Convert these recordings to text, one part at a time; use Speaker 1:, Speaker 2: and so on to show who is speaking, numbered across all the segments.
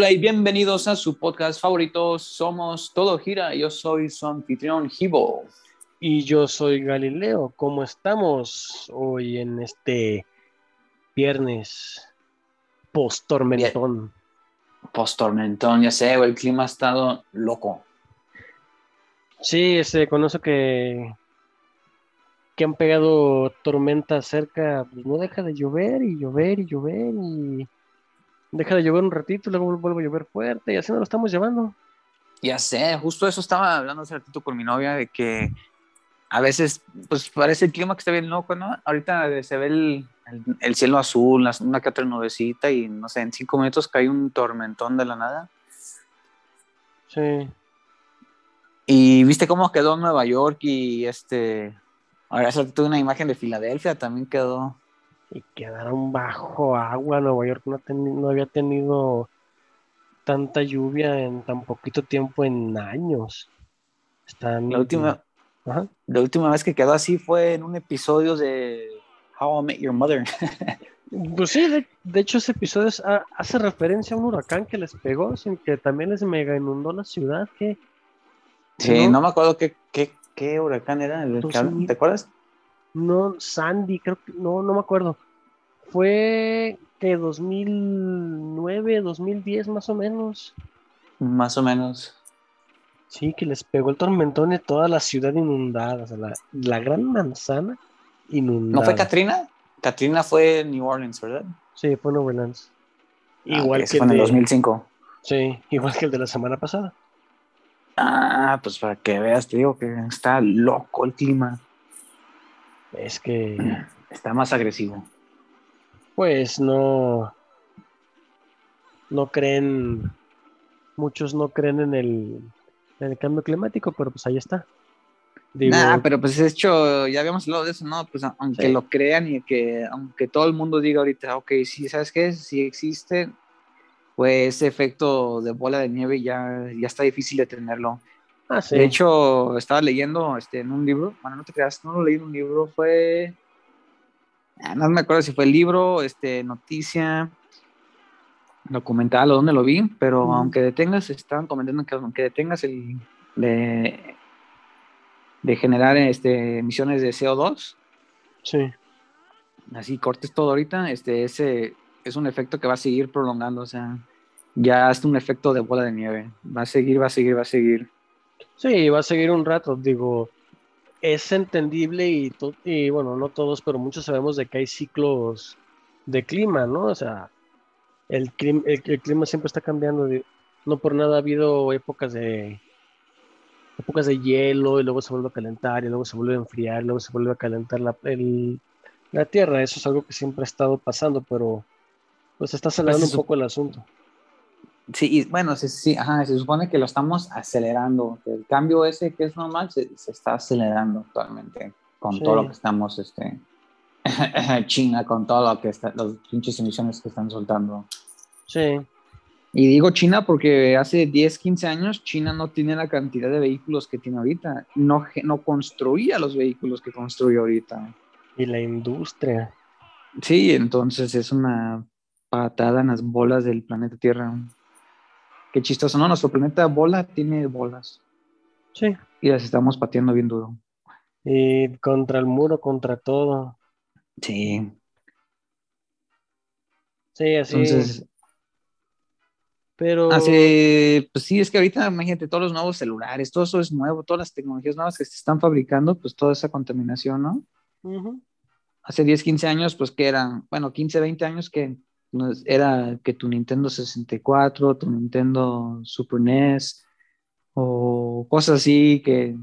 Speaker 1: Hola y bienvenidos a su podcast favorito. Somos Todo Gira. Yo soy su anfitrión Hibo.
Speaker 2: Y yo soy Galileo. ¿Cómo estamos hoy en este viernes post-tormentón?
Speaker 1: Post-tormentón, ya sé, el clima ha estado loco.
Speaker 2: Sí, se conoce que, que han pegado tormentas cerca, pues no deja de llover y llover y llover y deja de llover un ratito, luego vuelve a llover fuerte y así nos lo estamos llevando.
Speaker 1: Ya sé, justo eso estaba hablando hace ratito con mi novia, de que a veces, pues parece el clima que está bien loco, ¿no? Ahorita se ve el, el, cielo azul, una que otra nubecita y no sé, en cinco minutos cae un tormentón de la nada.
Speaker 2: Sí.
Speaker 1: Y viste cómo quedó Nueva York y este, ahora tuve una imagen de Filadelfia, también quedó.
Speaker 2: Y quedaron bajo agua, Nueva York no, no había tenido tanta lluvia en tan poquito tiempo en años.
Speaker 1: Están, la última, la última vez que quedó así fue en un episodio de How I Met Your Mother.
Speaker 2: pues sí, de, hecho ese episodio hace referencia a un huracán que les pegó, sin que también les mega inundó la ciudad, que
Speaker 1: Sí, no, me acuerdo qué, qué, qué huracán era el que ¿te acuerdas?
Speaker 2: No, Sandy, creo que, no, no me acuerdo. Fue que 2009, 2010 más o menos.
Speaker 1: Más o menos.
Speaker 2: Sí, que les pegó el tormentón y toda la ciudad inundada, o sea, la, la gran manzana inundada.
Speaker 1: ¿No fue Katrina? Katrina fue New Orleans, ¿verdad?
Speaker 2: Sí, fue New Orleans.
Speaker 1: Ah, igual que fue en el 2005.
Speaker 2: Sí, igual que el de la semana pasada.
Speaker 1: Ah, pues para que veas, te digo que está loco el clima.
Speaker 2: Es que
Speaker 1: está más agresivo.
Speaker 2: Pues no, no creen, muchos no creen en el, en el cambio climático, pero pues ahí está.
Speaker 1: nah, pero pues de hecho, ya habíamos hablado de eso, ¿no? Pues aunque lo crean y que aunque todo el mundo diga ahorita, ok, sí, ¿sabes qué? Si existe, pues ese efecto de bola de nieve ya, ya está difícil de tenerlo.
Speaker 2: Ah,
Speaker 1: de hecho, estaba leyendo este, en un libro, bueno, no te creas, no lo leí en un libro, fue, ah, no me acuerdo si fue el libro, este, noticia, documental o dónde lo vi, pero aunque detengas, estaban comentando que aunque detengas el de, de generar este, emisiones de CO2,
Speaker 2: sí.
Speaker 1: así cortes todo ahorita, este, ese es un efecto que va a seguir prolongando, o sea, ya es un efecto de bola de nieve. Va a seguir, va a seguir, va a seguir.
Speaker 2: Sí, va a seguir un rato, digo, es entendible y, y bueno, no todos, pero muchos sabemos de que hay ciclos de clima, ¿no? O sea, el, clima, el, clima siempre está cambiando, no por nada ha habido épocas de épocas de hielo y luego se vuelve a calentar y luego se vuelve a enfriar y luego se vuelve a calentar la, la tierra, eso es algo que siempre ha estado pasando, pero pues está pues un poco el asunto.
Speaker 1: Sí, y bueno, sí, sí, ajá, se supone que lo estamos acelerando. El cambio ese que es normal se, se está acelerando actualmente con todo lo que estamos, este, China, con todo lo que está, los pinches emisiones que están soltando.
Speaker 2: Sí.
Speaker 1: Y digo China porque hace 10, 15 años China no tiene la cantidad de vehículos que tiene ahorita. No, no construía los vehículos que construye ahorita.
Speaker 2: Y la industria.
Speaker 1: Sí, entonces es una patada en las bolas del planeta Tierra. Qué chistoso, ¿no? Nuestro planeta bola tiene bolas.
Speaker 2: Sí.
Speaker 1: Y las estamos pateando bien duro.
Speaker 2: Y contra el muro, contra todo.
Speaker 1: Sí.
Speaker 2: Sí, así. Entonces. Pero.
Speaker 1: Así, pues sí, es que ahorita, imagínate, todos los nuevos celulares, todo eso es nuevo, todas las tecnologías nuevas que se están fabricando, pues toda esa contaminación, ¿no? Hace 10, 15 años, pues que eran, bueno, 15, 20 años que era que tu Nintendo 64, tu Nintendo Super NES o cosas así que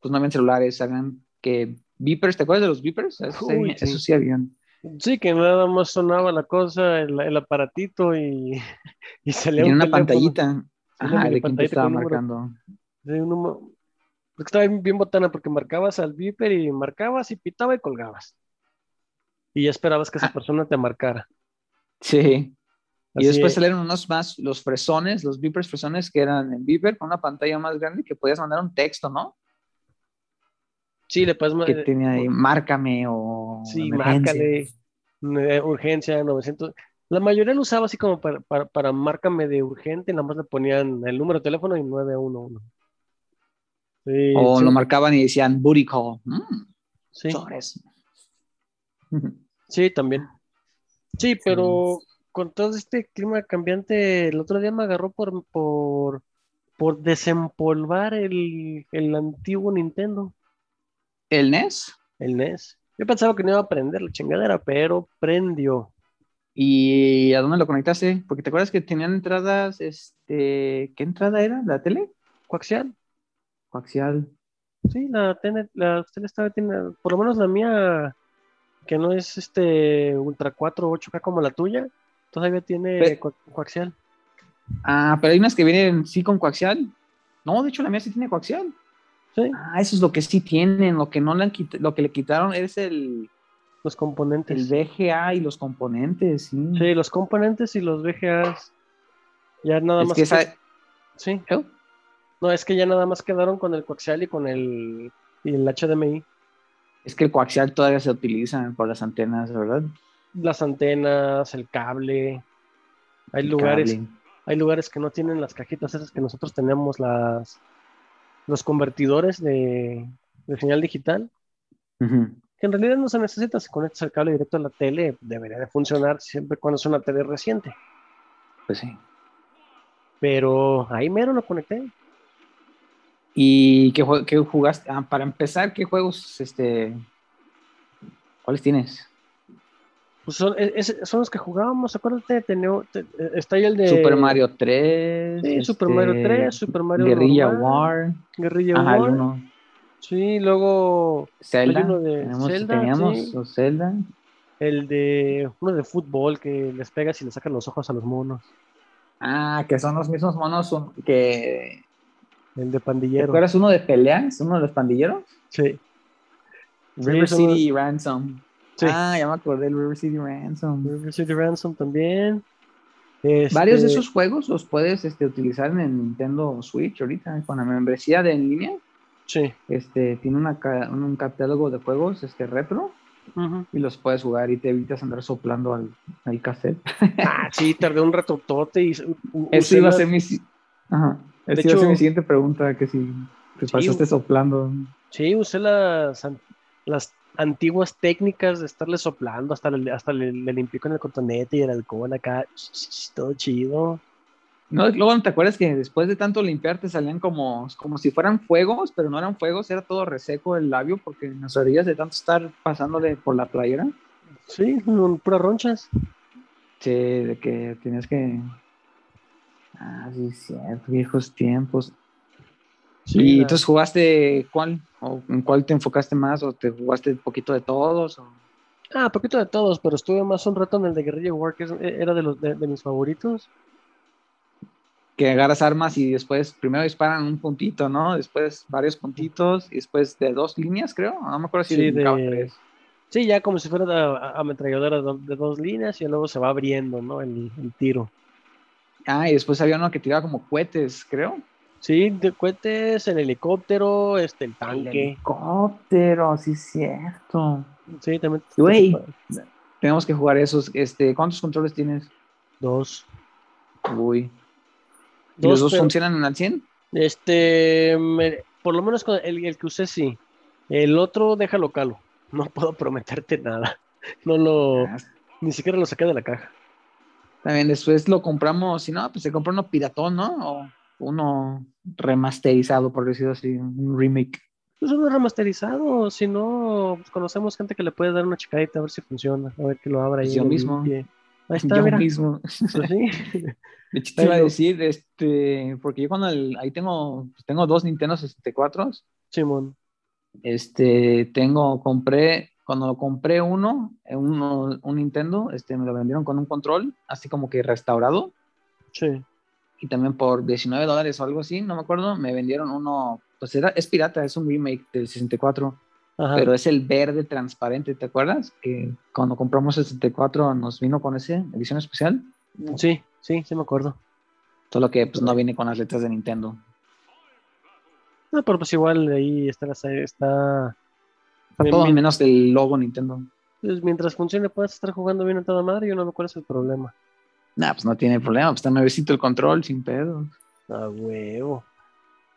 Speaker 1: pues no habían celulares, hagan que beepers, ¿te acuerdas de los beepers? Eso, sí. habían.
Speaker 2: Sí, que nada más sonaba la cosa, el, aparatito y, y salía
Speaker 1: una pantallita. Ajá, de quién te estaba marcando.
Speaker 2: De un estaba bien botana porque marcabas al beeper y marcabas y pitaba y colgabas. Y ya esperabas que esa ah. persona te marcara.
Speaker 1: Sí. y después salieron unos más, los fresones, los beepers fresones que eran en beeper con una pantalla más grande que podías mandar un texto, ¿no?
Speaker 2: Sí, le puedes
Speaker 1: mandar. Que tenía ahí, márcame o.
Speaker 2: Sí, márcale. Urgencia 900. La mayoría lo usaba así como para, para, para márcame de urgente, nada más le ponían el número de teléfono y 911.
Speaker 1: Sí, o lo marcaban y decían booty call. Mm,
Speaker 2: sí. Sí, también. Sí, pero con todo este clima cambiante, el otro día me agarró por, por, por desempolvar el, el antiguo Nintendo.
Speaker 1: ¿El NES?
Speaker 2: El NES. Yo pensaba que no iba a prender la chingadera, pero prendió.
Speaker 1: ¿Y a dónde lo conectaste? Porque te acuerdas que tenían entradas, este, ¿qué entrada era? ¿La tele?
Speaker 2: Coaxial.
Speaker 1: Coaxial.
Speaker 2: Sí, la tele, la tele estaba, por lo menos la mía, que no es este Ultra 4 o 8K como la tuya, todavía tiene coaxial.
Speaker 1: Ah, pero hay unas que vienen sí con coaxial. No, de hecho la mía sí tiene coaxial.
Speaker 2: Sí.
Speaker 1: Ah, eso es lo que sí tienen, lo que no le han lo que le quitaron es el
Speaker 2: los componentes.
Speaker 1: El VGA y los componentes, sí.
Speaker 2: Sí, los componentes y los VGAs. Ya nada más.
Speaker 1: Que
Speaker 2: Sí. No, es que ya nada más quedaron con el coaxial y con el, y el HDMI.
Speaker 1: Es que el coaxial todavía se utiliza por las antenas, ¿verdad?
Speaker 2: Las antenas, el cable. Hay lugares, hay lugares que no tienen las cajitas esas que nosotros tenemos, las los convertidores de, de señal digital que en realidad no se necesita, si conectas el cable directo a la tele, debería de funcionar siempre cuando es una tele reciente.
Speaker 1: Pues sí.
Speaker 2: Pero ahí mero lo conecté.
Speaker 1: ¿Y qué, qué jugaste? Ah, para empezar, ¿qué juegos, este, cuáles tienes?
Speaker 2: Pues son, son los que jugábamos, acuérdate, tenía, está ahí el de...
Speaker 1: Super Mario 3.
Speaker 2: Sí, Super Mario 3, este, Super Mario
Speaker 1: Guerrilla War.
Speaker 2: Guerrilla War. Sí, luego
Speaker 1: Zelda, uno de Zelda, teníamos Zelda.
Speaker 2: El de uno de fútbol que les pegas y le sacan los ojos a los monos.
Speaker 1: Ah, que son los mismos monos que
Speaker 2: el de pandillero.
Speaker 1: ¿Eres uno de peleas? ¿Uno de los pandilleros?
Speaker 2: Sí.
Speaker 1: River City Ransom. Sí. Ah, ya me acordé del River City Ransom.
Speaker 2: River City Ransom también.
Speaker 1: Varios de este esos juegos los puedes este, utilizar en el Nintendo Switch ahorita con la membresía de en línea.
Speaker 2: Sí.
Speaker 1: Este, tiene una, un catálogo de juegos este, retro y los puedes jugar y te evitas andar soplando al, al cassette.
Speaker 2: ah, sí, tardé un rato tote y...
Speaker 1: Eso iba a ser mi... Ajá. Iba a ser mi siguiente pregunta, que si te pasaste soplando.
Speaker 2: Sí, usé las, las antiguas técnicas de estarle soplando, hasta le, hasta le, le limpié con el cotonete y el alcohol acá, todo chido.
Speaker 1: No, luego te acuerdas que después de tanto limpiar te salían como, como si fueran fuegos, pero no eran fuegos, era todo reseco el labio porque nos orillas de tanto estar pasándole por la playera.
Speaker 2: Sí, puras ronchas.
Speaker 1: Sí, de que tienes que. Ah, sí, cierto, viejos tiempos. ¿Y entonces jugaste cuál? ¿O en cuál te enfocaste más? ¿O te jugaste un poquito de todos? O...
Speaker 2: Ah, poquito de todos, pero estuve más un rato en el de Guerrilla War, que era de, los, de mis favoritos
Speaker 1: que agarras armas y después primero disparan un puntito, ¿no? Después varios puntitos y después de dos líneas, creo. No me acuerdo si
Speaker 2: sí, de... tres. Sí, ya como si fuera ametralladora de dos líneas y luego se va abriendo, ¿no? El, tiro.
Speaker 1: Ah, y después había uno que tiraba como cohetes, creo.
Speaker 2: Sí, de cohetes, el helicóptero, este, el tanque. El
Speaker 1: helicóptero, sí, cierto.
Speaker 2: Sí, también.
Speaker 1: Güey, tenemos que jugar esos. Este, ¿Cuántos controles tienes?
Speaker 2: Dos.
Speaker 1: Uy. ¿Y los dos funcionan al 100?
Speaker 2: Este, por lo menos con el, el, que usé sí. El otro déjalo calo. No puedo prometerte nada. No lo, ah. ni siquiera lo saqué de la caja.
Speaker 1: También después lo compramos, si no, pues se compró uno piratón, ¿no? O uno remasterizado, por decirlo así, un remake.
Speaker 2: Pues uno remasterizado, si no, pues conocemos gente que le puede dar una chicadita a ver si funciona, a ver que lo abra
Speaker 1: pues yo mismo.
Speaker 2: Ahí está,
Speaker 1: yo mismo.
Speaker 2: Pues sí.
Speaker 1: De hecho, te iba a decir, este, porque yo cuando ahí tengo, pues tengo dos Nintendo 64.
Speaker 2: Simón.
Speaker 1: Este, tengo, compré, cuando compré uno, uno, un Nintendo, este, me lo vendieron con un control, así como que restaurado.
Speaker 2: Sí.
Speaker 1: Y también por 19 dólares o algo así, no me acuerdo, me vendieron uno, pues era, es pirata, es un remake del 64. Pero es el verde transparente, ¿te acuerdas? Que cuando compramos el 64 nos vino con esa edición especial.
Speaker 2: Sí, sí, sí me acuerdo.
Speaker 1: Solo que pues no viene con las letras de Nintendo.
Speaker 2: No, pero pues igual ahí está, está,
Speaker 1: está todo menos el logo Nintendo.
Speaker 2: pues mientras funcione puedes estar jugando bien a toda madre, yo no me cuál es el problema.
Speaker 1: Nah, pues no tiene problema, pues está nuevecito el control, sin pedo.
Speaker 2: A huevo.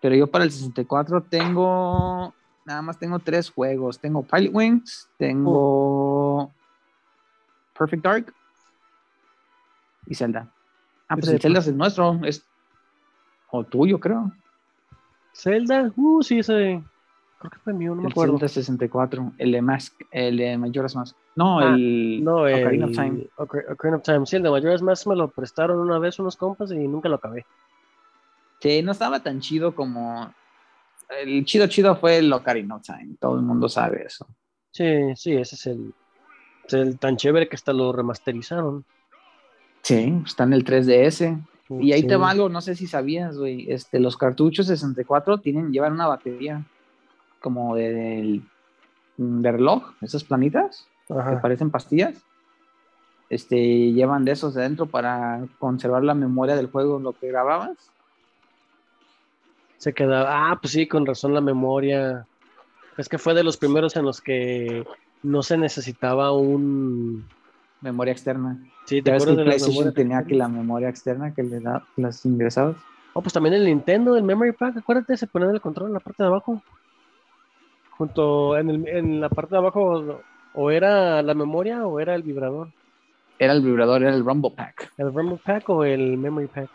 Speaker 1: Pero yo para el 64 tengo, nada más tengo tres juegos. Tengo Pilot Wings, tengo Perfect Dark y Zelda. Ah, pues el Zelda es el nuestro, es o tuyo, creo.
Speaker 2: Zelda, uh, sí, ese. Creo que fue mío, no me acuerdo.
Speaker 1: Zelda 64, el de Mask, el de Majora's Mask. No,
Speaker 2: Ah,
Speaker 1: el
Speaker 2: No, el
Speaker 1: Ocarina of Time.
Speaker 2: Ocar- Ocarina of Time. Sí, el de Majora's Mask me lo prestaron una vez unos compas y nunca lo acabé.
Speaker 1: Sí, no estaba tan chido como. El chido chido fue el Ocarina of Time. Todo el mundo sabe eso.
Speaker 2: Sí, sí, ese es el, es el tan chévere que hasta lo remasterizaron.
Speaker 1: Sí, está en el 3DS. Y ahí
Speaker 2: Sí.
Speaker 1: te va algo, no sé si sabías, güey. Este, los cartuchos 64 tienen, llevan una batería como de, del- de reloj, esas planitas que
Speaker 2: Ajá.
Speaker 1: parecen pastillas. Este, llevan de esos adentro para conservar la memoria del juego, lo que grababas.
Speaker 2: Se quedaba. Ah, pues sí, con razón la memoria. Es que fue de los primeros en los que no se necesitaba un.
Speaker 1: Memoria externa.
Speaker 2: Sí, ¿te
Speaker 1: que
Speaker 2: acuerdas
Speaker 1: el
Speaker 2: de la
Speaker 1: PlayStation
Speaker 2: memoria
Speaker 1: tenía que la memoria externa que le da las ingresabas.
Speaker 2: Oh, pues también el Nintendo, el Memory Pack, acuérdate, se ponía en el control en la parte de abajo. Junto en, el- en la parte de abajo, o era la memoria o era el vibrador.
Speaker 1: Era el vibrador, era el Rumble Pack.
Speaker 2: ¿El Memory Pack o el Memory Pack?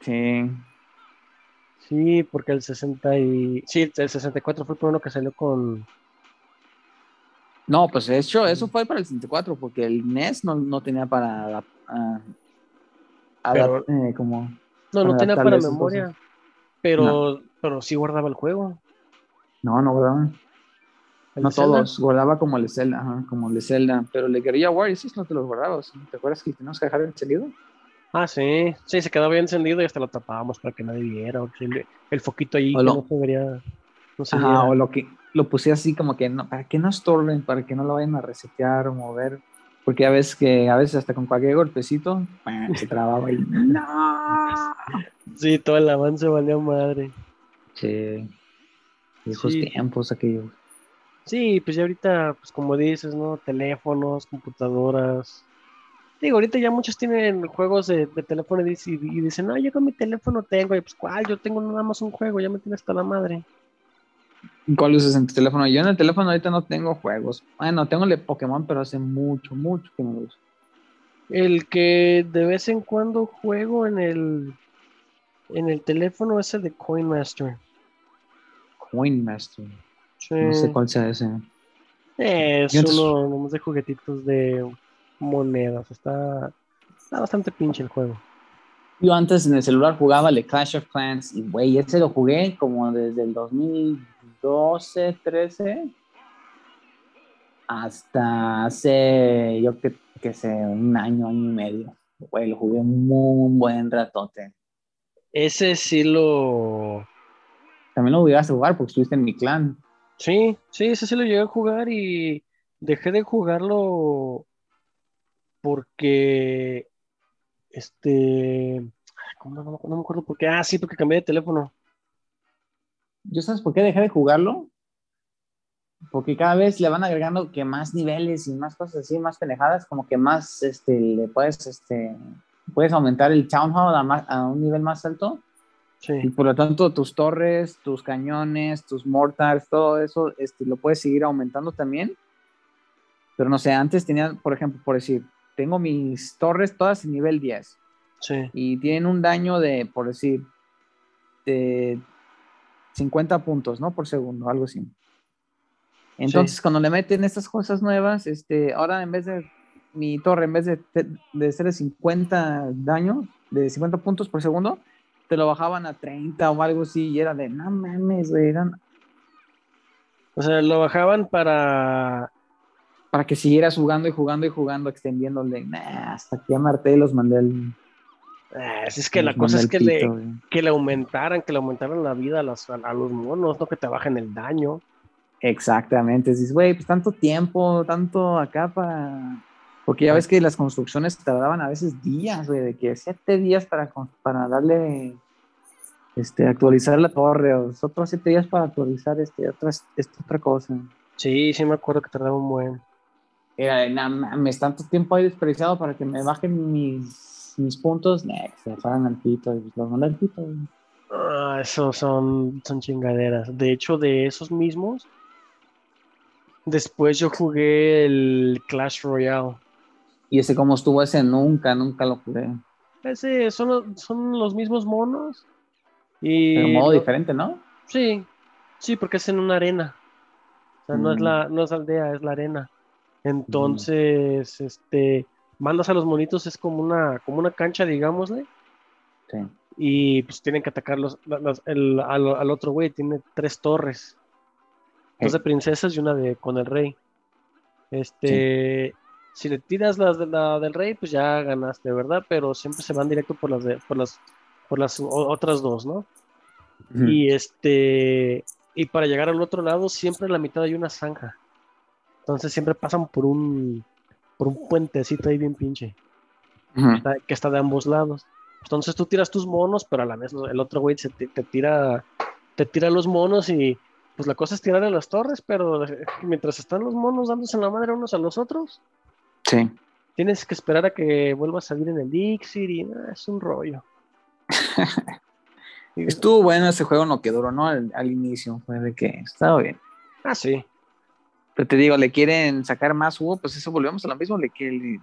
Speaker 1: Sí.
Speaker 2: Sí, porque el 60 y... Sí, el 64 fue el primero que salió con...
Speaker 1: No, pues de hecho, eso fue para el 64, porque el NES no, no tenía para
Speaker 2: Pero-
Speaker 1: adap- eh, como
Speaker 2: No, no tenía para memoria,
Speaker 1: cosas.
Speaker 2: pero, pero sí guardaba el juego.
Speaker 1: No, no guardaban. No
Speaker 2: de Zelda.
Speaker 1: todos, guardaba como el Zelda, ajá, como el Zelda, pero el de Guerrilla War, no te los guardabas. ¿Te acuerdas que teníamos que dejar encendido?
Speaker 2: Ah, sí, sí, se quedaba bien encendido y hasta lo tapábamos para que nadie viera. o que el, el foquito ahí
Speaker 1: lo-
Speaker 2: no se vería. No se
Speaker 1: Ajá, o lo que lo puse así como que no, para que no estorben, para que no lo vayan a resetear o mover, porque a veces que a veces hasta con cualquier golpecito se trababa y no.
Speaker 2: Sí, todo el avance valía madre.
Speaker 1: Sí. Viejos
Speaker 2: Sí.
Speaker 1: tiempos aquellos.
Speaker 2: Sí, pues ya ahorita, pues como dices, ¿no? Teléfonos, computadoras. Digo, ahorita ya muchos tienen juegos de, de teléfono y dicen, y dicen, no, yo con mi teléfono tengo, y pues, ¿cuál? Yo tengo nada más un juego, ya me tiene hasta la madre.
Speaker 1: ¿Cuál usas en tu teléfono? Yo en el teléfono ahorita no tengo juegos. Bueno, tengo el de Pokémon, pero hace mucho, mucho que no lo uso.
Speaker 2: El que de vez en cuando juego en el, en el teléfono es el de Coin Master.
Speaker 1: Coin Master.
Speaker 2: Sí.
Speaker 1: No sé cuál sea ese.
Speaker 2: Es
Speaker 1: Yo entonces-
Speaker 2: uno nomás de juguetitos de monedas. Está, está bastante pinche el juego.
Speaker 1: Yo antes en el celular jugaba el Clash of Clans y, güey, ese lo jugué como desde el 2012, 13 hasta hace, yo que, que sé, un año, año y medio. Güey, lo jugué muy buen ratote.
Speaker 2: Ese sí lo.
Speaker 1: También lo llegaste a jugar porque estuviste en mi clan.
Speaker 2: Sí, sí, ese sí lo llegué a jugar y dejé de jugarlo porque. Este. ay, ¿Cómo no, no- no me acuerdo por qué? Ah, sí, porque cambié de teléfono.
Speaker 1: ¿Yo sabes por qué dejé de jugarlo? Porque cada vez le van agregando que más niveles y más cosas así, más pendejadas, como que más, este, le puedes, este, puedes aumentar el Town Hall a, más- a un nivel más alto y
Speaker 2: Sí,
Speaker 1: por lo tanto tus torres, tus cañones, tus mortars, todo eso, este, lo puedes seguir aumentando también. Pero no sé, antes tenía, por ejemplo, por decir, tengo mis torres todas en nivel 10
Speaker 2: sí.
Speaker 1: y tienen un daño de, por decir, de 50 puntos, ¿no? Por segundo, algo así. Entonces, cuando le meten estas cosas nuevas, este, ahora en vez de mi torre, en vez de, de ser de 50 daños, de 50 puntos por segundo, te lo bajaban a 30 o algo así, y era de, no mames, güey, eran
Speaker 2: O sea, lo bajaban para.
Speaker 1: para que siguieras jugando y jugando y jugando, extendiéndole. Nah, hasta que ya y los mandé al.
Speaker 2: Ah, es que la cosa es que le,
Speaker 1: güey.
Speaker 2: que le aumentaran, que le aumentaran la vida a, las- a- a los monos, no que te bajen el daño.
Speaker 1: Exactamente, dices, güey, pues tanto tiempo, tanto acá para... Porque ya ves que las construcciones tardaban a veces días, güey, de que siete días para, para darle, este, actualizar la torre, o otros siete días para actualizar este, otras, esta otra cosa.
Speaker 2: Sí, sí me acuerdo que tardaba un buen.
Speaker 1: era, me tanto tiempo ahí desperdiciado para que me bajen mis, mis puntos, se fueran al pito y los mandé al pito.
Speaker 2: Ah, esos son, son chingaderas. De hecho, de esos mismos, después yo jugué el Clash Royale.
Speaker 1: ¿Y ese cómo estuvo? Ese nunca, nunca lo jugué.
Speaker 2: Ese son, son los mismos monos. Y
Speaker 1: Pero modo diferente, ¿no?
Speaker 2: Sí, sí, porque es en una arena. O sea, no, es la, no es aldea, es la arena. Entonces, este, mandas a los monitos, es como una, como una cancha, digámosle. Sí y pues tienen que atacar los, el, al, otro güey, tiene tres torres. Dos de princesas y una de con el rey. Este, si le tiras las de la del rey, pues ya ganaste, ¿verdad? Pero siempre se van directo por las de, por las, por las otras dos, ¿no? Y este, y para llegar al otro lado, siempre en la mitad hay una zanja. Entonces siempre pasan por un, por un puentecito ahí bien pinche. que está de ambos lados. Entonces tú tiras tus monos, pero a la vez el otro güey te, tira te tira los monos y pues la cosa es tirar a las torres, pero mientras están los monos dándose en la madre unos a los otros,
Speaker 1: sí.
Speaker 2: tienes que esperar a que vuelva a salir en el Dixir y es un rollo.
Speaker 1: Estuvo bueno ese juego, no que duró, ¿no? Al, inicio, fue de que estaba bien.
Speaker 2: Ah, sí.
Speaker 1: Pero te digo, le quieren sacar más jugo, pues eso volvemos a lo mismo, le quieren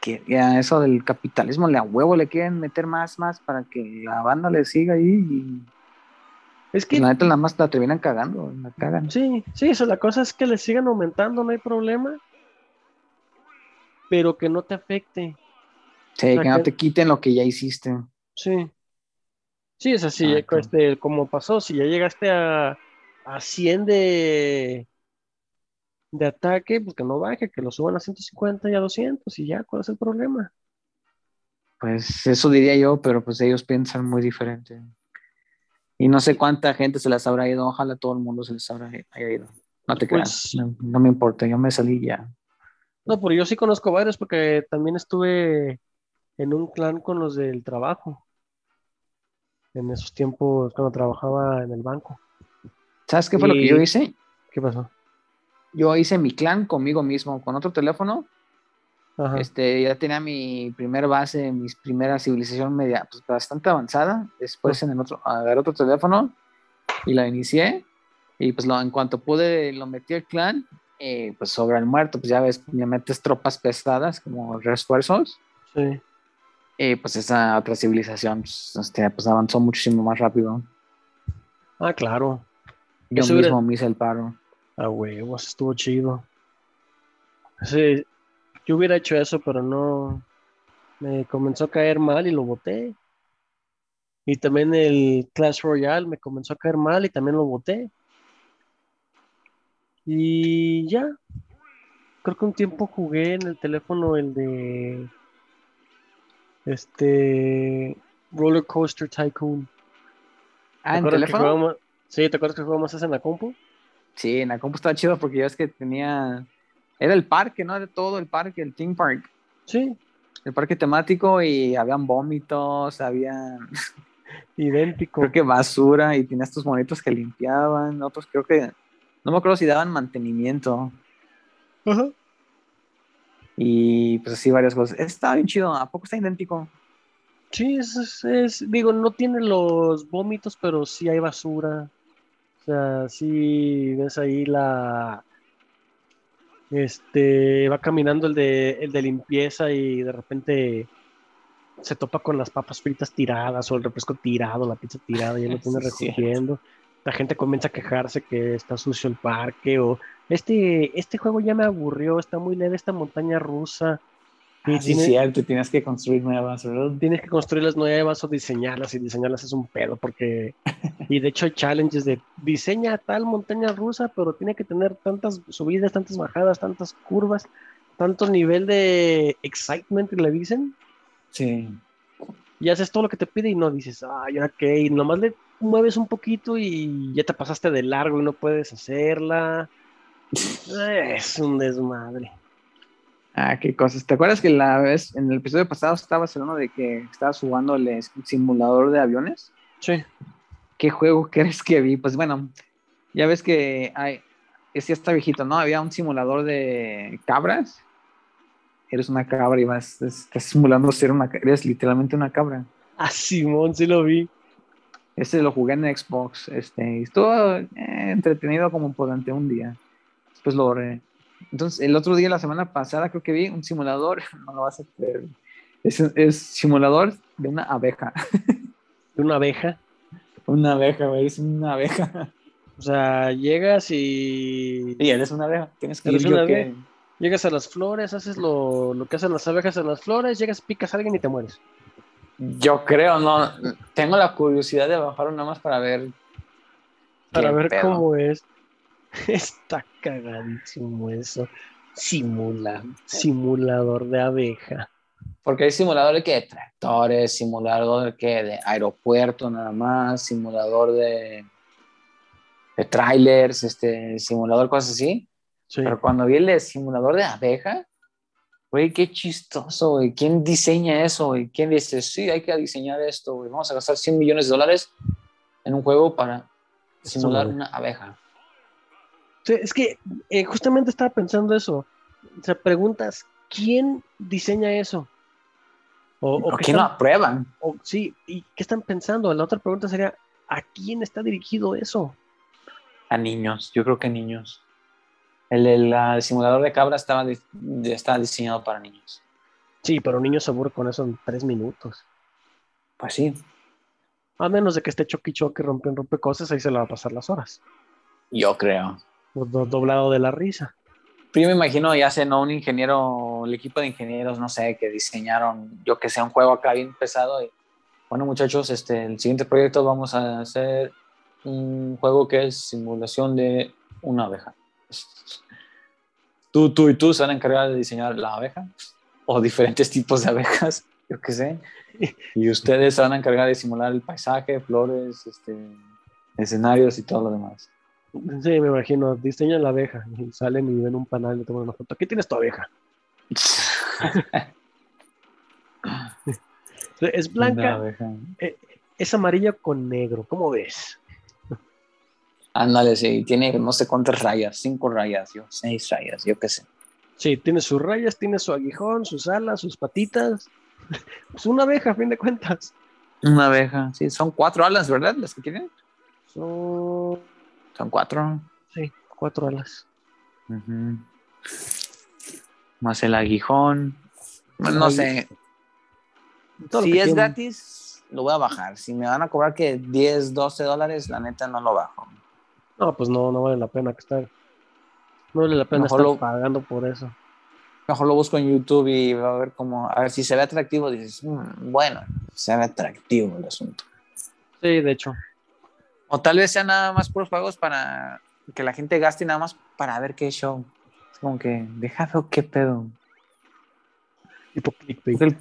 Speaker 1: que ya eso del capitalismo le a huevo le quieren meter más, más para que la banda le siga ahí y es que la neta nada más la terminan cagando, la cagan.
Speaker 2: Sí, sí, eso la cosa es que le sigan aumentando, no hay problema, pero que no te afecte.
Speaker 1: Sí, que, no te quiten lo que ya hiciste.
Speaker 2: Sí. Sí, es así, este, como pasó, si ya llegaste a, a 100 de, de ataque, pues que no baje, que lo suban a 150 y a 200 y ya, ¿cuál es el problema?
Speaker 1: Pues eso diría yo, pero pues ellos piensan muy diferente. Y no sé cuánta gente se las habrá ido, ojalá todo el mundo se les habrá ido. No te creas, pues no, me importa, yo me salí ya.
Speaker 2: No, pero yo sí conozco varios porque también estuve en un clan con los del trabajo. En esos tiempos cuando trabajaba en el banco.
Speaker 1: ¿Sabes qué fue lo que yo hice?
Speaker 2: ¿Qué pasó?
Speaker 1: yo hice mi clan conmigo mismo, con otro teléfono. Este, ya tenía mi primer base, mi primera civilización media, pues bastante avanzada. Después en el otro, agarré otro teléfono y la inicié. Y pues lo, en cuanto pude, lo metí al clan. Eh, pues sobre el muerto, pues ya ves, le metes tropas pesadas como refuerzos.
Speaker 2: Sí.
Speaker 1: Y pues esa otra civilización pues, este, pues avanzó muchísimo más rápido.
Speaker 2: Ah, claro.
Speaker 1: Yo mismo me hice el paro.
Speaker 2: A huevos, estuvo chido. Sí, yo hubiera hecho eso, pero no. Me comenzó a caer mal y lo boté. Y también el Clash Royale me comenzó a caer mal y también lo boté. Y ya. Creo que un tiempo jugué en el teléfono el de. Este. Roller Coaster Tycoon.
Speaker 1: Ah, ¿en teléfono?
Speaker 2: Sí, ¿te acuerdas que jugamos eso en la compu?
Speaker 1: Sí, en la compu estaba chido porque ya es que tenía. Era el parque, ¿no? Era todo el parque, el Team Park.
Speaker 2: Sí.
Speaker 1: El parque temático y habían vómitos, habían.
Speaker 2: Idéntico.
Speaker 1: Creo que basura y tenías estos monitos que limpiaban. Otros creo que. No me acuerdo si daban mantenimiento. Ajá. Y pues así varias cosas. Estaba bien chido, ¿a poco está idéntico?
Speaker 2: Sí, es, es, digo, no tiene los vómitos, pero sí hay basura. O sea, si ves ahí la. Este. Va caminando el de, el de limpieza y de repente se topa con las papas fritas tiradas o el refresco tirado, la pizza tirada, ya lo tiene recogiendo. La gente comienza a quejarse que está sucio el parque o este, este juego ya me aburrió, está muy leve esta montaña rusa.
Speaker 1: Ah, sí, cierto, tienes que construir nuevas, ¿verdad?
Speaker 2: Tienes que construirlas nuevas o diseñarlas y diseñarlas es un pedo porque... y de hecho hay challenges de diseña tal montaña rusa, pero tiene que tener tantas subidas, tantas bajadas, tantas curvas, tanto nivel de excitement que le dicen.
Speaker 1: Sí.
Speaker 2: Y haces todo lo que te pide y no dices, ay, ok, nomás le mueves un poquito y ya te pasaste de largo y no puedes hacerla. es un desmadre.
Speaker 1: Ah, qué cosas. ¿Te acuerdas que la vez, en el episodio pasado estabas hablando de que estabas jugando el simulador de aviones?
Speaker 2: Sí.
Speaker 1: ¿Qué juego crees que vi? Pues bueno, ya ves que hay, es ya está viejito, ¿no? Había un simulador de cabras eres una cabra y vas, estás simulando ser una eres literalmente una cabra.
Speaker 2: Ah, Simón, sí lo vi.
Speaker 1: Este lo jugué en Xbox, este, y estuvo eh, entretenido como durante un día. Después lo borré. Entonces, el otro día, la semana pasada, creo que vi un simulador, no lo vas a creer. Es, es simulador de una abeja.
Speaker 2: ¿De una abeja?
Speaker 1: Una abeja, güey, es una abeja.
Speaker 2: O sea, llegas y.
Speaker 1: Y eres una abeja. Tienes que
Speaker 2: Eres
Speaker 1: ir
Speaker 2: una
Speaker 1: que-.
Speaker 2: Llegas a las flores, haces lo, lo que hacen las abejas en las flores, llegas, picas a alguien y te mueres.
Speaker 1: Yo creo, no. Tengo la curiosidad de bajar nada más para ver.
Speaker 2: Para ver
Speaker 1: pedo.
Speaker 2: cómo es. Está cagadísimo eso. Simula, simulador de abeja.
Speaker 1: Porque hay simulador de que de tractores, simulador de que de aeropuerto nada más, simulador de, de trailers, este, simulador cosas así.
Speaker 2: Sí.
Speaker 1: Pero cuando vi el de simulador de abeja, güey, qué chistoso, güey. ¿Quién diseña eso, güey? ¿Quién dice, sí, hay que diseñar esto, güey? Vamos a gastar 100 millones de dólares en un juego para simular una abeja.
Speaker 2: Es que eh, justamente estaba pensando eso. O sea, preguntas, ¿quién diseña eso? O, o
Speaker 1: ¿Por
Speaker 2: qué
Speaker 1: qué no
Speaker 2: están-
Speaker 1: aprueban?
Speaker 2: o- sí, ¿y qué están pensando? La otra pregunta sería, ¿a quién está dirigido eso?
Speaker 1: A niños, yo creo que niños. El, el, simulador de cabra estaba, de- estaba diseñado para niños.
Speaker 2: Sí, pero un niño se aburre con eso en tres minutos.
Speaker 1: Pues sí,
Speaker 2: A menos de que esté choque y choque, rompe, rompe cosas, ahí se le va a pasar las horas.
Speaker 1: yo creo.
Speaker 2: Doblado de la risa.
Speaker 1: Pero yo me imagino, ya sé, ¿no? Un ingeniero, el equipo de ingenieros, no sé, que diseñaron, yo que sé, un juego acá bien pesado. Y, bueno, muchachos, este, el siguiente proyecto vamos a hacer un juego que es simulación de una abeja. Tú, tú y tú se van a encargar de diseñar la abeja o diferentes tipos de abejas, yo qué sé. Y ustedes se van a encargar de simular el paisaje, flores, este, escenarios y todo lo demás.
Speaker 2: Sí, me imagino, diseñan la abeja y salen y ven un panal y le toman una foto. Aquí tienes tu abeja. Es blanca,
Speaker 1: abeja.
Speaker 2: es amarilla con negro. ¿Cómo ves?
Speaker 1: Ándale, sí, tiene no sé cuántas rayas, cinco rayas, yo, seis rayas, yo qué sé.
Speaker 2: Sí, tiene sus rayas, tiene su aguijón, sus alas, sus patitas. Pues una abeja, a fin de cuentas.
Speaker 1: Una abeja, sí, son cuatro alas, ¿verdad? Las que tienen.
Speaker 2: Son,
Speaker 1: Son cuatro.
Speaker 2: sí, cuatro alas.
Speaker 1: Más el aguijón. Bueno, No sé,
Speaker 2: Todo
Speaker 1: si es
Speaker 2: tiene.
Speaker 1: gratis, lo voy a bajar. Si me van a cobrar que 10, 12 dólares, la neta no lo bajo.
Speaker 2: No, pues no, no vale la pena que estar. No vale la pena
Speaker 1: Mejor
Speaker 2: estar
Speaker 1: lo-
Speaker 2: pagando por eso.
Speaker 1: Mejor lo busco en YouTube y va a ver cómo, a ver si se ve atractivo, dices, "Mm, bueno, se ve atractivo el asunto.
Speaker 2: Sí, de hecho.
Speaker 1: O tal vez sea nada más puros juegos para que la gente gaste nada más para ver qué show. Es como que, deja ver qué pedo.
Speaker 2: Tipo clickbait.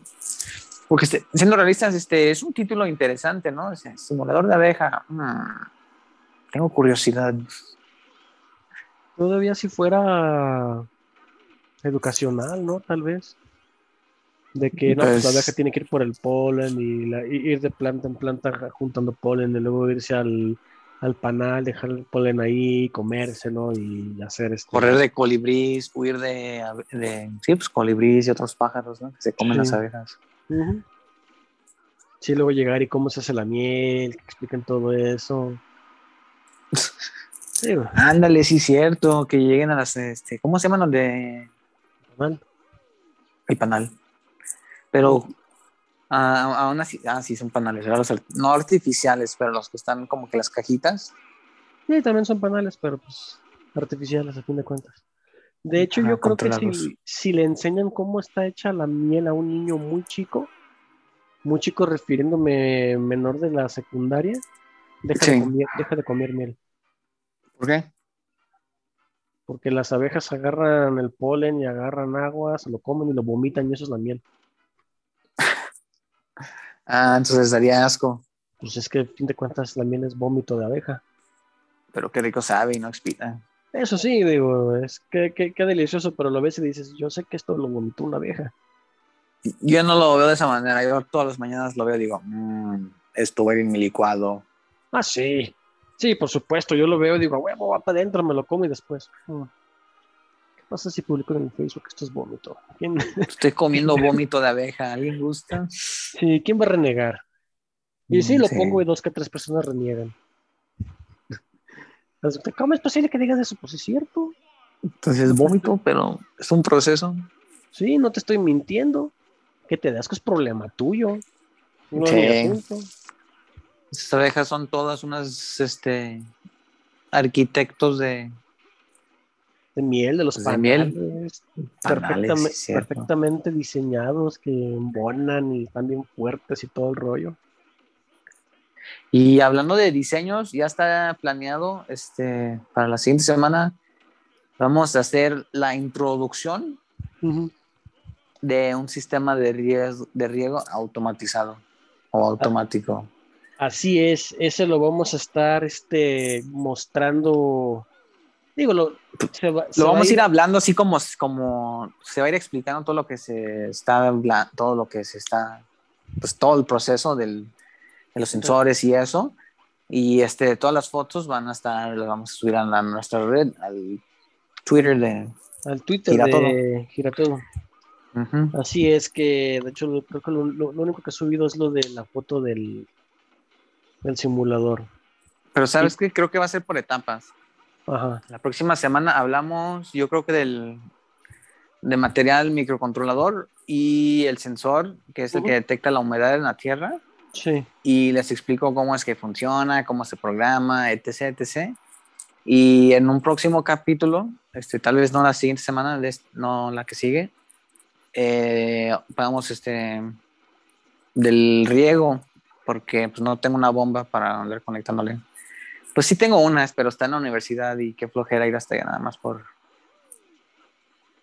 Speaker 1: Porque, este- siendo realistas, este es un título interesante, ¿no? O sea, simulador de abeja. mm, tengo curiosidad.
Speaker 2: Todavía si fuera educacional, ¿no? Tal vez. De que no, pues, la
Speaker 1: Pues-
Speaker 2: abeja tiene que ir por el polen y, la- y ir de planta en planta juntando polen y luego irse al, al panal, dejar el polen ahí, comérselo y hacer este.
Speaker 1: Correr de colibrís, huir de, sí, pues colibrís y otros pájaros, ¿no? Que se comen
Speaker 2: Sí.
Speaker 1: las abejas.
Speaker 2: Sí, luego llegar y cómo se hace la miel, que expliquen todo eso. Sí,
Speaker 1: Ándale, sí, cierto, que lleguen a las, este, ¿cómo se llaman donde
Speaker 2: mal.
Speaker 1: el panal? Pero ah, aún así, ah, sí, son panales. Los no artificiales, pero los que están como que las cajitas.
Speaker 2: Sí, también son panales, pero pues artificiales a fin de cuentas. De hecho, yo creo que si, si le enseñan cómo está hecha la miel a un niño muy chico, muy chico refiriéndome menor de la secundaria, deja, de,
Speaker 1: Sí.
Speaker 2: comer, deja de comer miel.
Speaker 1: ¿Por qué?
Speaker 2: Porque las abejas agarran el polen y agarran agua, se lo comen y lo vomitan y eso es la miel.
Speaker 1: Ah, entonces daría asco.
Speaker 2: Pues es que a fin de cuentas la miel es vómito de abeja.
Speaker 1: Pero qué rico sabe y no expita.
Speaker 2: Eso sí, digo, es que, delicioso, pero lo ves y dices, yo sé que esto lo vomitó una abeja.
Speaker 1: Yo no lo veo de esa manera. Yo todas las mañanas lo veo y digo, "Mm, esto va a ir en mi licuado.
Speaker 2: Ah, sí. Sí, por supuesto, yo lo veo y digo, huevo, va para adentro, me lo como y después. mm, pasa si publico en el Facebook esto es vómito?
Speaker 1: Estoy comiendo vómito de abeja, ¿alguien gusta?
Speaker 2: Sí, ¿quién va a renegar? Y sí, lo pongo y dos que tres personas reniegan. ¿Cómo es posible que digas eso? Pues es cierto.
Speaker 1: Entonces es vómito, pero es un proceso.
Speaker 2: Sí, no te estoy mintiendo. Que te das que es problema tuyo.
Speaker 1: No sí. Esas abejas son todas unas este, arquitectos de,
Speaker 2: de miel, de los
Speaker 1: pues miel.
Speaker 2: Perfectamente, perfectamente diseñados que embonan y están bien fuertes y todo el rollo.
Speaker 1: Y hablando de diseños, ya está planeado este, para la siguiente semana. Vamos a hacer la introducción de un sistema de riego, de riego automatizado o automático.
Speaker 2: Así es, ese lo vamos a estar este, mostrando. Digo, lo,
Speaker 1: lo vamos a ir... hablando así como, como se va a ir explicando todo lo que se está, todo lo que se está, pues todo el proceso del, de los sensores y eso. Y este, todas las fotos van a estar, las vamos a subir a, nuestra red, al Twitter de
Speaker 2: al Twitter de Giratodo. Así es que, de hecho, creo que lo, único que he subido es lo de la foto del, del simulador.
Speaker 1: Pero sabes que creo que va a ser por etapas. Ajá. La próxima semana hablamos, yo creo que del de material microcontrolador y el sensor, que es el que detecta la humedad en la tierra.
Speaker 2: Sí.
Speaker 1: Y les explico cómo es que funciona, cómo se programa, etc, etc. Y en un próximo capítulo, este, tal vez no la siguiente semana, no la que sigue, eh, vamos este, del riego, porque pues, no tengo una bomba para andar conectándole. Pues sí tengo unas, pero está en la universidad y qué flojera ir hasta allá nada más por...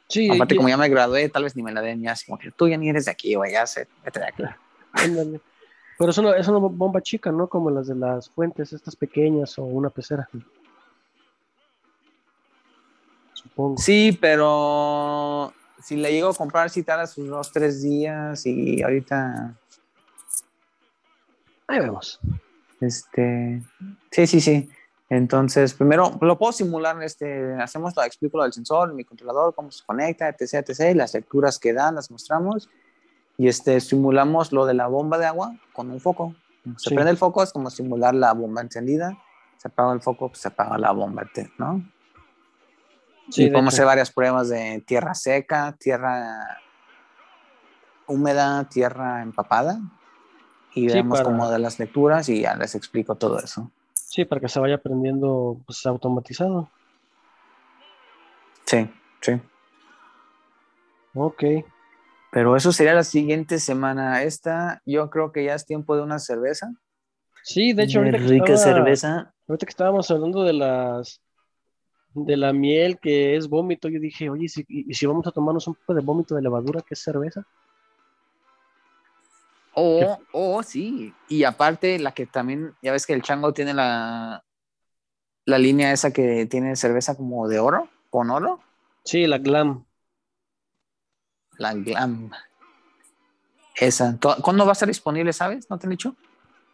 Speaker 1: Sí, Aparte, como ya me gradué, tal vez ni me la den ya, así como que tú ya ni eres de aquí, o ya se, vete de aquí.
Speaker 2: Pero es una, es una bomba chica, ¿no? Como las de las fuentes, estas pequeñas o una pecera.
Speaker 1: Supongo. Sí, pero si le llego a comprar, si tarda sus dos, tres días y ahorita.
Speaker 2: Ahí vemos.
Speaker 1: Este. Sí, sí, sí. Entonces, primero lo puedo simular, este, hacemos lo, explico lo del sensor, mi controlador, cómo se conecta, etc, etc, las lecturas que dan, las mostramos y este, simulamos lo de la bomba de agua con un foco. Se prende el foco, es como simular la bomba encendida. Se apaga el foco, pues se apaga la bomba, ¿no? Sí, y podemos hacer varias pruebas de tierra seca, tierra húmeda, tierra empapada. Y vemos como de las lecturas y ya les explico todo eso.
Speaker 2: Sí, para que se vaya aprendiendo pues, automatizado.
Speaker 1: Sí, sí.
Speaker 2: Ok.
Speaker 1: Pero eso sería la siguiente semana. Esta, yo creo que ya es tiempo de una cerveza.
Speaker 2: Sí, de hecho,
Speaker 1: ahorita rica cerveza.
Speaker 2: Ahorita que estábamos hablando de las de la miel que es vómito, yo dije, oye, ¿y si vamos a tomarnos un poco de vómito de levadura, que es cerveza?
Speaker 1: Oh, oh, sí. Y aparte, la que también, ya ves que el chango tiene la, la línea esa que tiene cerveza como de oro, con oro.
Speaker 2: Sí, la glam
Speaker 1: la Glam. Esa. ¿Cuándo va a estar disponible, sabes? ¿No te han dicho?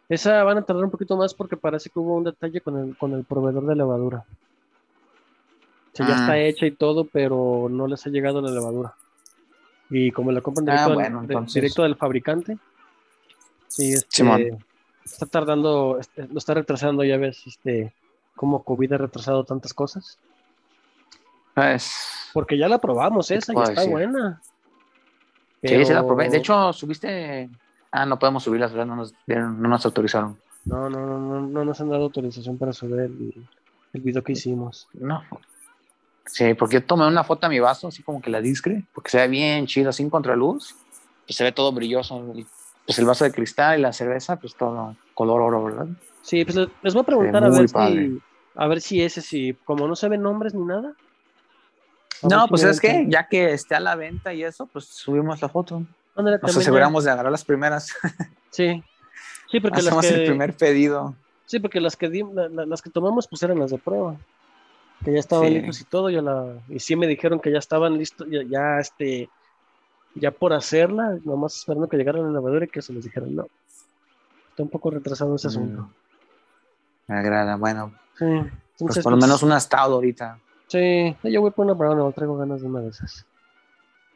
Speaker 2: Esa van a tardar un poquito más porque parece que hubo un detalle con el, con el proveedor de levadura. O sea, ya está ah. hecha y todo, pero no les ha llegado la levadura. Y como la compran directo, ah, del, directo del fabricante, sí, este, está tardando, este, lo está retrasando, ya ves, este, como COVID ha retrasado tantas cosas.
Speaker 1: Pues,
Speaker 2: porque ya la probamos esa y está buena.
Speaker 1: Sí, se la probé. De hecho, subiste. Ah, no podemos subirlas, ¿verdad? No nos, no nos autorizaron.
Speaker 2: No, no, no, no, no nos han dado autorización para subir el, el video que hicimos.
Speaker 1: No. Sí, porque yo tomé una foto a mi vaso, así como que la discre, porque se ve bien chido, sin contraluz, y se ve todo brilloso. Pues el vaso de cristal y la cerveza, pues todo color oro, ¿verdad?
Speaker 2: Sí, pues les voy a preguntar a ver si, a ver si ese, si, como no se ven nombres ni nada,
Speaker 1: no, pues es que ya que esté a la venta y eso, pues subimos la foto. Nos aseguramos de agarrar las primeras.
Speaker 2: Sí. Sí, porque
Speaker 1: Hacemos las que, el primer pedido.
Speaker 2: Sí, porque las que las que tomamos pues eran las de prueba. Que ya estaban listos y todo, ya la, y sí me dijeron que ya estaban listos, ya, este, ya por hacerla, nomás esperando que llegara la lavadora y que se les dijeron no. Está un poco retrasado ese asunto.
Speaker 1: Me agrada, bueno. Sí. pues por lo menos un estado ahorita.
Speaker 2: Sí, yo voy por una Brown, no traigo ganas de una de esas.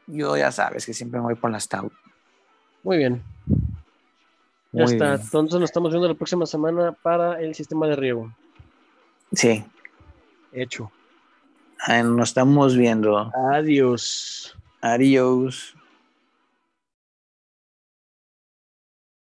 Speaker 1: Yo ya sabes que siempre me voy por la Stout.
Speaker 2: Muy bien. Ya está. Entonces nos estamos viendo la próxima semana para el sistema de riego.
Speaker 1: Sí.
Speaker 2: Hecho.
Speaker 1: nos estamos viendo.
Speaker 2: Adiós.
Speaker 1: Adiós.